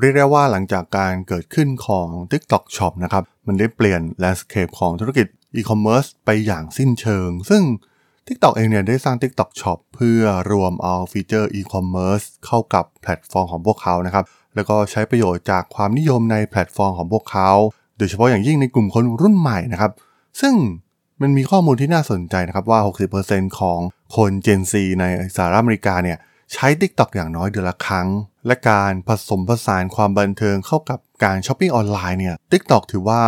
เรียกได้ว่าหลังจากการเกิดขึ้นของ TikTok Shop นะครับ มันได้เปลี่ยน landscape ของธุรกิจอีคอมเมิร์ซไปอย่างสิ้นเชิง ซึ่ง TikTok เองเนี่ยได้สร้าง TikTok Shop เพื่อรวมเอา feature e-commerce เข้ากับแพลตฟอร์มของพวกเขานะครับ แล้วก็ใช้ประโยชน์จากความนิยมในแพลตฟอร์มของพวกเขา โดยเฉพาะอย่างยิ่งในกลุ่มคนรุ่นใหม่นะครับ ซึ่งมันมีข้อมูลที่น่าสนใจนะครับว่า 60%ของคน Gen Z ในสหรัฐอเมริกาเนี่ย ใช้ TikTok อย่างน้อยเดือนละครั้ง และการผสมผสานความบันเทิงเข้ากับการช้อปปิ้งออนไลน์เนี่ย TikTok ถือว่า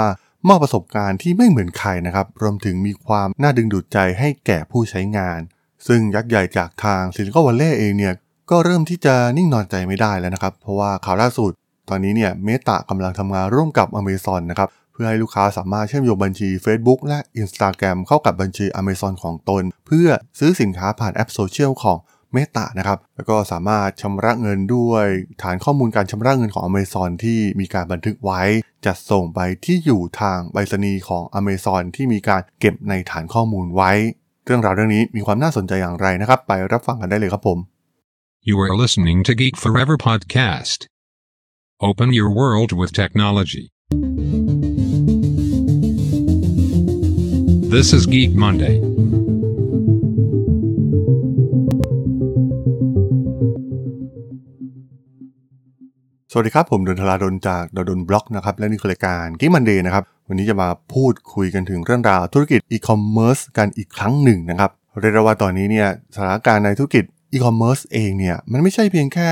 มอบประสบการณ์ที่ไม่เหมือนใครนะครับ รวมถึงมีความน่าดึงดูดใจให้แก่ผู้ใช้งาน ซึ่งยักษ์ใหญ่จากทาง Silicon Valley เองเนี่ย ก็เริ่มที่จะนิ่งนอนใจไม่ได้แล้วนะครับ เพราะว่าข่าวล่าสุด ตอนนี้เนี่ย Meta กำลังทำงานร่วมกับ Amazon นะครับ เพื่อให้ลูกค้าสามารถเชื่อมโยงบัญชี Facebook และ Instagram เข้ากับบัญชี Amazon ของตน เพื่อซื้อสินค้าผ่านแอปโซเชียลของ เมตตานะครับ แล้วก็สามารถชำระเงินด้วย ฐานข้อมูลการชำระเงินของ Amazon ที่มีการบันทึกไว้ จัดส่งไปที่อยู่ทางไปรษณีย์ของ Amazon ที่มีการเก็บในฐานข้อมูลไว้ เรื่องราวเรื่องนี้มีความน่าสนใจอย่างไรนะครับ ไปรับฟังกันได้เลยครับผม You are listening to Geek Forever podcast. Open your world with technology. This is Geek Monday. สวัสดีครับ ผมด็อกเตอร์ดนจากด็อกเตอร์ดนบล็อกนะครับ และนี่คือรายการ Geek Monday นะครับ วันนี้จะมาพูดคุยกันถึงเรื่องราวธุรกิจอีคอมเมิร์ซกันอีกครั้งหนึ่งนะครับ เรียกว่าตอนนี้เนี่ยสถานการณ์ในธุรกิจอีคอมเมิร์ซเองเนี่ยมันไม่ใช่เพียงแค่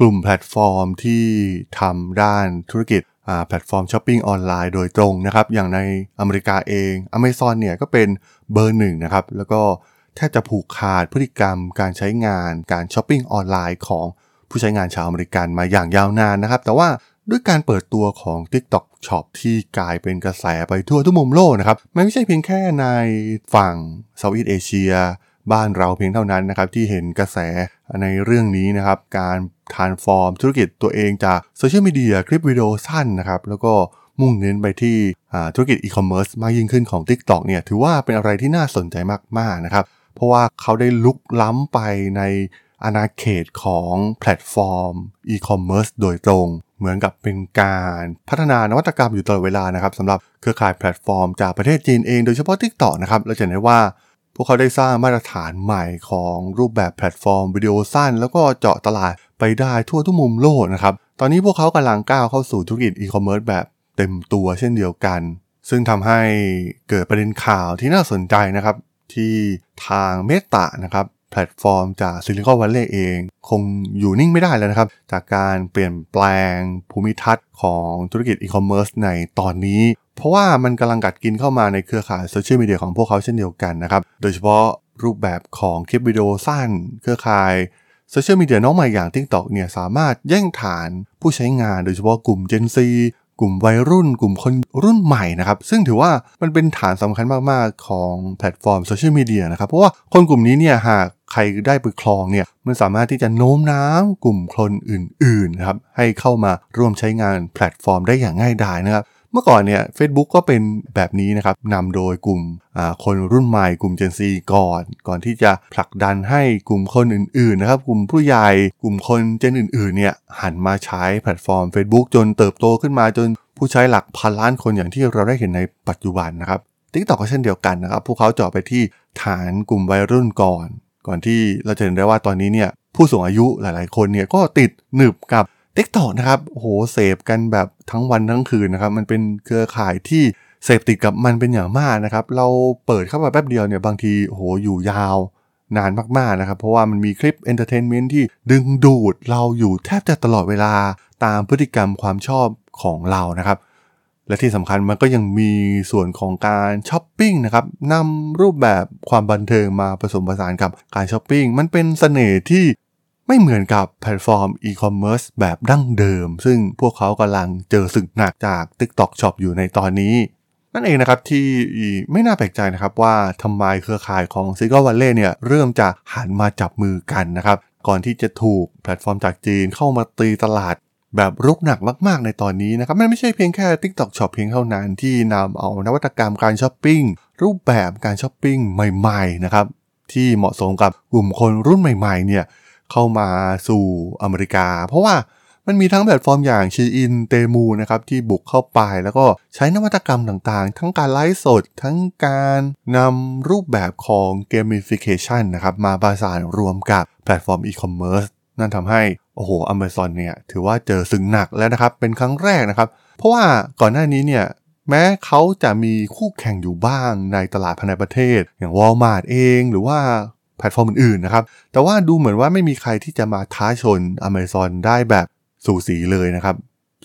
กลุ่มแพลตฟอร์มที่ทำด้านธุรกิจแพลตฟอร์มช้อปปิ้งออนไลน์โดยตรงนะครับ อย่างในอเมริกาเอง Amazon เนี่ยก็เป็นเบอร์หนึ่งนะครับ แล้วก็แทบจะผูกขาดพฤติกรรมการใช้งานการช้อปปิ้งออนไลน์ของ ผู้ใช้งานชาวอเมริกันมาอย่างยาวนานนะครับ แต่ว่าด้วยการเปิดตัวของ TikTok Shop ที่กลายเป็นกระแสไปทั่วทุกมุมโลกนะครับมันไม่ใช่เพียงแค่ในฝั่ง Southeast Asia บ้านเราเพียงเท่านั้นนะครับที่เห็นกระแสในเรื่องนี้นะครับ การทรานส์ฟอร์มธุรกิจตัวเองจากโซเชียลมีเดียคลิปวิดีโอสั้นนะครับ แล้วก็มุ่งเน้นไปที่ธุรกิจอีคอมเมิร์ซมากยิ่งขึ้นของ TikTok เนี่ยถือว่าเป็นอะไรที่น่าสนใจมากๆนะครับ เพราะว่าเขาได้ลุกล้ำไปใน อาณาเขตของแพลตฟอร์มอีคอมเมิร์ซโดยตรง เหมือนกับเป็นการพัฒนานวัตกรรมอยู่ตลอดเวลานะครับสำหรับเครือข่ายแพลตฟอร์มจากประเทศจีนเองโดยเฉพาะ TikTok นะครับเราจะเห็นได้ว่าพวกเขาได้สร้างมาตรฐานใหม่ของรูปแบบแพลตฟอร์มวิดีโอสั้น แล้วก็เจาะตลาดไปได้ทั่วทุกมุมโลกนะครับ ตอนนี้พวกเขากำลังก้าวเข้าสู่ธุรกิจอีคอมเมิร์ซแบบเต็มตัวเช่นเดียวกัน ซึ่งทำให้เกิดประเด็นข่าวที่น่าสนใจนะครับ ที่ทาง Meta นะครับ แพลตฟอร์มจาก Silicon Valley เอง คงอยู่นิ่งไม่ได้แล้วนะครับ จากการเปลี่ยนแปลงภูมิทัศน์ของธุรกิจอีคอมเมิร์ซในตอนนี้ เพราะว่ามันกำลังกัดกินเข้ามาในเครือข่ายโซเชียลมีเดียของพวกเขาเช่นเดียวกันนะครับ โดยเฉพาะรูปแบบของคลิปวิดีโอสั้น เครือข่ายโซเชียลมีเดียน้องใหม่อย่าง TikTok เนี่ยสามารถแย่งฐานผู้ใช้งานโดยเฉพาะกลุ่ม Gen Z กลุ่มวัยรุ่น กลุ่มคนรุ่นใหม่นะครับ ซึ่งถือว่ามันเป็นฐานสำคัญมาก ๆ ของแพลตฟอร์มโซเชียลมีเดียนะครับ เพราะว่าคนกลุ่มนี้เนี่ยหาก ใครได้ไปครองเนี่ยมันสามารถที่จะโน้มน้าวกลุ่มคนอื่นๆนะครับให้เข้ามาร่วมใช้งานแพลตฟอร์มได้อย่างง่ายดายนะครับเมื่อก่อนเนี่ย Facebook ก็เป็นแบบนี้นะครับนำโดยกลุ่มคนรุ่นใหม่กลุ่ม Gen Z ก่อน ก่อนที่จะผลักดันให้กลุ่มคนอื่นๆนะครับ กลุ่มผู้ใหญ่กลุ่มคนเจนอื่นๆเนี่ยหันมาใช้แพลตฟอร์ม Facebook จนเติบโตขึ้นมาจนผู้ใช้หลักพันล้านคนอย่างที่เราได้เห็นในปัจจุบันนะครับ TikTok ก็เช่นเดียวกันนะครับ พวกเขาเจาะไปที่ฐานกลุ่มวัยรุ่นก่อน ก่อนที่เราจะเห็นได้ว่าตอนนี้เนี่ยผู้สูงอายุหลายๆ คนเนี่ยก็ติดหนึบกับ TikTok นะครับโอ้โหเสพกันแบบทั้งวันทั้งคืนนะครับ มันเป็นเครือข่ายที่เสพติดกับมันเป็นอย่างมากนะครับ เราเปิดเข้ามาแป๊บเดียวเนี่ยบางทีโอ้โหอยู่ยาวนานมากๆนะครับ เพราะว่ามันมีคลิป entertainment ที่ดึงดูดเราอยู่แทบจะตลอดเวลาตามพฤติกรรมความชอบของเรานะครับ และที่สำคัญมันก็ยังมีส่วนของการช้อปปิ้งนะครับนำรูปแบบความบันเทิงมาผสมผสานกับการช้อปปิ้งมันเป็นเสน่ห์ที่ไม่เหมือนกับแพลตฟอร์มอีคอมเมิร์ซแบบดั้งเดิม ซึ่งพวกเขากำลังเจอศึกหนักจาก TikTok Shop อยู่ในตอนนี้ นั่นเองนะครับที่ไม่น่าแปลกใจนะครับว่าทำไมเครือข่ายของซิก o วัลเล่เนี่ยเริ่มจะหันมาจับมือกันนะครับก่อนที่จะถูกแพลตฟอร์มจากจีนเข้ามาตีตลาด แบบรุกหนักมาก ๆ ในตอนนี้นะครับ มันไม่ใช่เพียงแค่ TikTok Shop เพียงเท่านั้นที่นำเอานวัตกรรมการช้อปปิ้ง รูปแบบการช้อปปิ้งใหม่ ๆ นะครับ ที่เหมาะสมกับกลุ่มคนรุ่นใหม่ ๆ เนี่ยเข้ามาสู่อเมริกา เพราะว่ามันมีทั้งแพลตฟอร์มอย่าง SHEIN Temu นะครับที่บุกเข้าไปแล้วก็ใช้นวัตกรรมต่างๆ ทั้งการไลฟ์สด ทั้งการนำรูปแบบของ gamification นะครับมาประสานรวมกับแพลตฟอร์มอีคอมเมิร์ซนั่นทำให้ โอ้โห Amazon เนี่ยถือว่าเจอศึกหนักแล้วนะครับ เป็นครั้งแรกนะครับ เพราะว่าก่อนหน้านี้เนี่ยแม้เขาจะมีคู่แข่งอยู่บ้างในตลาดภายในประเทศ อย่าง Walmart เองหรือว่าแพลตฟอร์มอื่นๆนะครับ แต่ว่าดูเหมือนว่าไม่มีใครที่จะมาท้าชน Amazon ได้แบบสูสีเลยนะครับ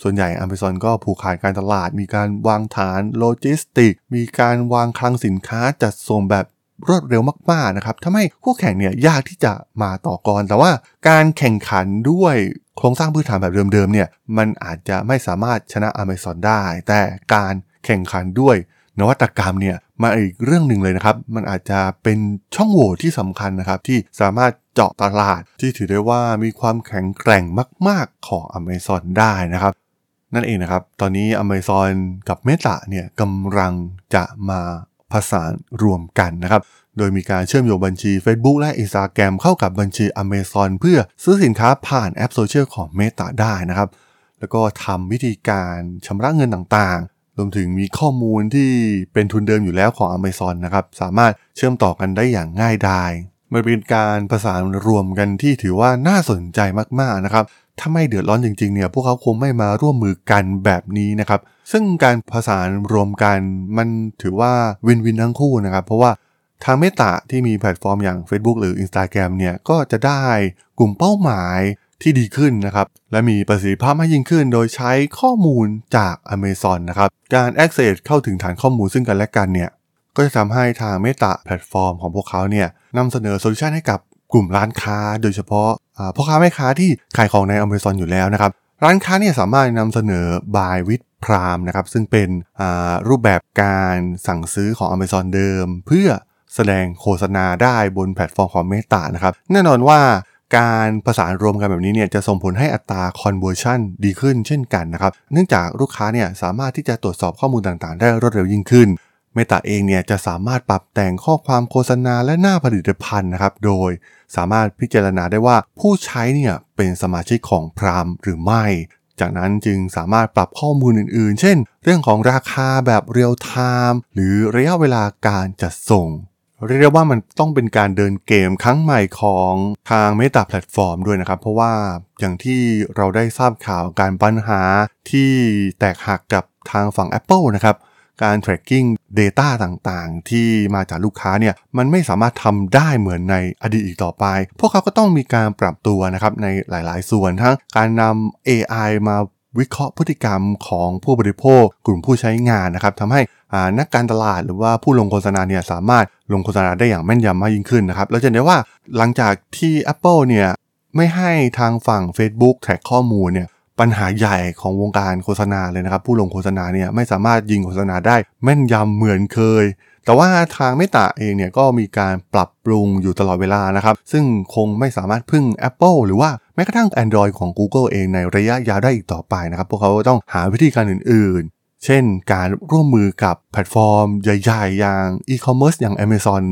ส่วนใหญ่ Amazon ก็ผูกขาดการตลาด มีการวางฐานโลจิสติกส์ มีการวางคลังสินค้าจัดส่งแบบ รวดเร็วมากๆนะครับทำให้คู่แข่งเนี่ยยากที่จะมาต่อกร แต่ว่าการแข่งขันด้วยโครงสร้างพื้นฐานแบบเดิมๆเนี่ยมันอาจจะไม่สามารถชนะ Amazon ได้ แต่การแข่งขันด้วยนวัตกรรมเนี่ยมาอีกเรื่องหนึ่งเลยนะครับ มันอาจจะเป็นช่องโหว่ที่สำคัญนะครับ ที่สามารถเจาะตลาดที่ถือได้ว่ามีความแข็งแกร่งมาก ๆของ Amazon ได้นะครับ นั่นเองนะครับ ตอนนี้ Amazon กับ Meta เนี่ยกำลังจะมา ผสานรวมกันนะครับ โดยมีการเชื่อมโยงบัญชี Facebook และ Instagram เข้ากับบัญชี Amazon เพื่อซื้อสินค้าผ่านแอปโซเชียลของ Meta ได้นะครับ แล้วก็ทำวิธีการชำระเงินต่างๆ รวมถึงมีข้อมูลที่เป็นทุนเดิมอยู่แล้วของ Amazon นะครับ สามารถเชื่อมต่อกันได้อย่างง่ายดายมันเป็นการประสานรวมกันที่ถือว่าน่าสนใจมากๆนะครับ ถ้าไม่เดือดร้อนจริงๆเนี่ย พวกเขาคงไม่มาร่วมมือกันแบบนี้นะครับ ซึ่งการผสานรวมกันมันถือว่า win-win ทั้งคู่นะครับ เพราะว่าทาง Meta ที่มีแพลตฟอร์มอย่าง Facebook หรือ Instagram เนี่ยก็จะได้กลุ่มเป้าหมายที่ดีขึ้นนะครับ และมีประสิทธิภาพมากยิ่งขึ้น โดยใช้ข้อมูลจาก Amazon นะครับ การ access เข้าถึงฐานข้อมูลซึ่งกันและกันเนี่ย ก็จะทำให้ทาง Meta แพลตฟอร์มของพวกเขาเนี่ยนำเสนอโซลูชันให้กับกลุ่มร้านค้า โดยเฉพาะพ่อค้าแม่ค้าที่ขายของใน Amazon อยู่แล้วนะครับ ร้านค้าเนี่ยสามารถนำเสนอ Buy with Prime นะครับ ซึ่งเป็นรูปแบบการสั่งซื้อของ Amazon เดิม เพื่อแสดงโฆษณาได้บนแพลตฟอร์มของเมตานะครับ แน่นอนว่าการประสานรวมกันแบบนี้เนี่ยจะส่งผลให้อัตรา conversion ดีขึ้นเช่นกันนะครับ เนื่องจากลูกค้าเนี่ยสามารถที่จะตรวจสอบข้อมูลต่างๆ ได้รวดเร็วยิ่งขึ้นเมตาเองเนี่ยจะสามารถปรับแต่งข้อความโฆษณาและหน้าผลิตภัณฑ์นะครับ โดยสามารถพิจารณาได้ว่าผู้ใช้เนี่ยเป็นสมาชิกของพรามหรือไม่ จากนั้นจึงสามารถปรับข้อมูลอื่นๆ เช่น เรื่องของราคาแบบเรียลไทม์หรือระยะเวลาการจัดส่ง เรียกได้ว่ามันต้องเป็นการเดินเกมครั้งใหม่ของทาง Meta แพลตฟอร์มด้วยนะครับ เพราะว่าอย่างที่เราได้ทราบข่าวการปัญหาที่แตกหักกับทางฝั่ง Apple นะครับ การ tracking data ต่างๆ ที่มาจากลูกค้าเนี่ยมันไม่สามารถทำได้เหมือนในอดีตอีกต่อไป พวกเขาก็ต้องมีการปรับตัวนะครับในหลายๆ ส่วนทั้งการนำ AI มาวิเคราะห์พฤติกรรมของผู้บริโภค กลุ่มผู้ใช้งานนะครับทำให้นักการตลาดหรือว่าผู้ลงโฆษณาเนี่ยสามารถลงโฆษณาได้อย่างแม่นยำมากยิ่งขึ้นนะครับแล้วจะเห็นได้ว่าหลังจากที่ Apple เนี่ยไม่ให้ทางฝั่ง Facebook แทร็กข้อมูลเนี่ย ปัญหาใหญ่ของวงการโฆษณาเลยนะครับ ผู้ลงโฆษณาเนี่ยไม่สามารถยิงโฆษณาได้แม่นยำเหมือนเคย แต่ว่าทางเมตาเองเนี่ยก็มีการปรับปรุงอยู่ตลอดเวลานะครับ ซึ่งคงไม่สามารถพึ่ง Apple หรือว่าแม้กระทั่ง Android ของ Google เองในระยะยาวได้อีกต่อไปนะครับ พวกเขาต้องหาวิธีการอื่นๆ เช่น การร่วมมือกับแพลตฟอร์ม ใหญ่ๆ อย่าง e-commerce อย่าง Amazon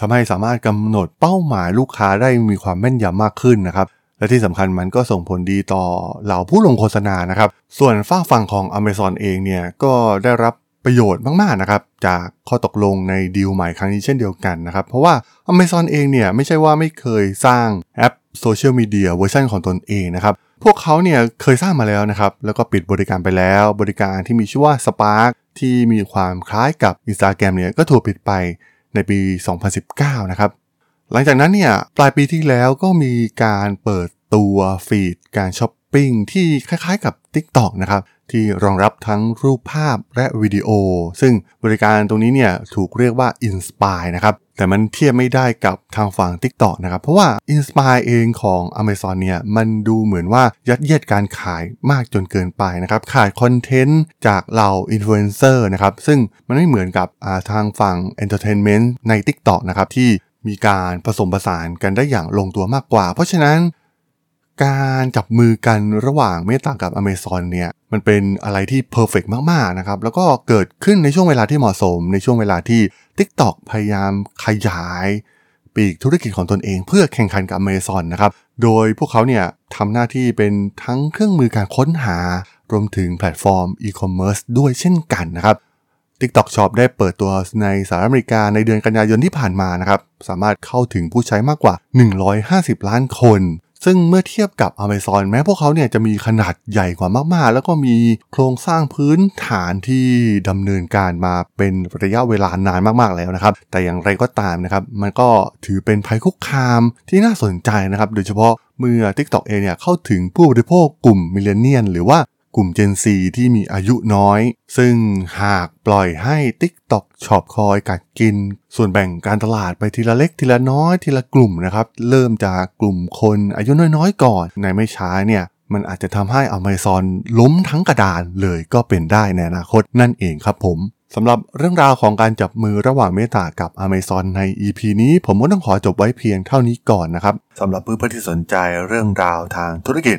ทำให้สามารถกำหนดเป้าหมายลูกค้าได้มีความแม่นยำมากขึ้นนะครับ และที่สำคัญมันก็ส่งผลดีต่อเหล่าผู้ลงโฆษณานะครับ ส่วนฝ้าฝั่งของ Amazon เองเนี่ยก็ได้รับประโยชน์มากๆนะครับจากข้อตกลงในดีลใหม่ครั้งนี้เช่นเดียวกันนะครับ เพราะว่า Amazon เองเนี่ยไม่ใช่ว่าไม่เคยสร้างแอปโซเชียลมีเดียเวอร์ชันของตนเองนะครับพวกเขาเนี่ยเคยสร้างมาแล้วนะครับ แล้วก็ปิดบริการไปแล้ว บริการที่มีชื่อว่า Spark ที่มีความคล้ายกับ Instagram เนี่ยก็ถูกปิดไปในปี 2019 นะครับ หลังจากนั้นเนี่ยปลายปีที่แล้วก็มีการเปิดตัวฟีดการช้อปปิ้งที่คล้ายๆกับ TikTok นะครับที่รองรับทั้งรูปภาพและวิดีโอ ซึ่งบริการตรงนี้เนี่ยถูกเรียกว่า Inspire นะครับแต่มันเทียบไม่ได้กับทางฝั่ง TikTok นะครับ เพราะว่า Inspire เองของ Amazon เนี่ยมันดูเหมือนว่ายัดเยียดการขายมากจนเกินไปนะครับ ขายคอนเทนต์จากเหล่าอินฟลูเอนเซอร์นะครับ ซึ่งมันไม่เหมือนกับทางฝั่ง Entertainment ใน TikTok นะครับที่ มีการผสมผสานกันได้อย่างลงตัวมากกว่า เพราะฉะนั้น การจับมือกันระหว่าง Meta กับ Amazon เนี่ยมันเป็นอะไรที่ perfectมากๆนะครับ แล้วก็เกิดขึ้นในช่วงเวลาที่เหมาะสม ในช่วงเวลาที่ TikTok พยายามขยายปีกธุรกิจของตนเองเพื่อแข่งขันกับ Amazon นะครับ โดยพวกเขาเนี่ยทำหน้าที่เป็นทั้งเครื่องมือการค้นหา รวมถึงแพลตฟอร์มอีคอมเมิร์ซด้วยเช่นกันนะครับ TikTok Shop ได้เปิดตัวในสหรัฐอเมริกาในเดือนกันยายนที่ผ่านมานะครับ สามารถเข้าถึงผู้ใช้มากกว่า 150 ล้านคน ซึ่งเมื่อเทียบกับ Amazon แม้พวกเขาเนี่ยจะมีขนาดใหญ่กว่ามากๆ แล้วก็มีโครงสร้างพื้นฐานที่ดำเนินการมาเป็นระยะเวลานานมากๆแล้วนะครับ แต่อย่างไรก็ตามนะครับ มันก็ถือเป็นภัยคุกคามที่น่าสนใจนะครับ โดยเฉพาะเมื่อ TikTok เองเนี่ยเข้าถึงผู้บริโภคกลุ่ม Millennial หรือว่า กลุ่ม Gen Z ที่มีอายุน้อย ซึ่งหากปล่อยให้ TikTok Shop คอยกัดกิน ส่วนแบ่งการตลาดไปทีละเล็กทีละน้อยทีละกลุ่มนะครับ เริ่มจากกลุ่มคนอายุน้อยๆ ก่อน ในไม่ช้าเนี่ยมันอาจจะทำให้ Amazon ล้มทั้งกระดานเลยก็เป็นได้ในอนาคตนั่นเองครับผมสำหรับเรื่องราวของการจับมือระหว่างเมตากับ Amazon ใน EP นี้ผมก็ต้องขอจบไว้เพียงเท่านี้ก่อนนะครับสำหรับเพื่อนๆที่สนใจเรื่องราวทางธุรกิจ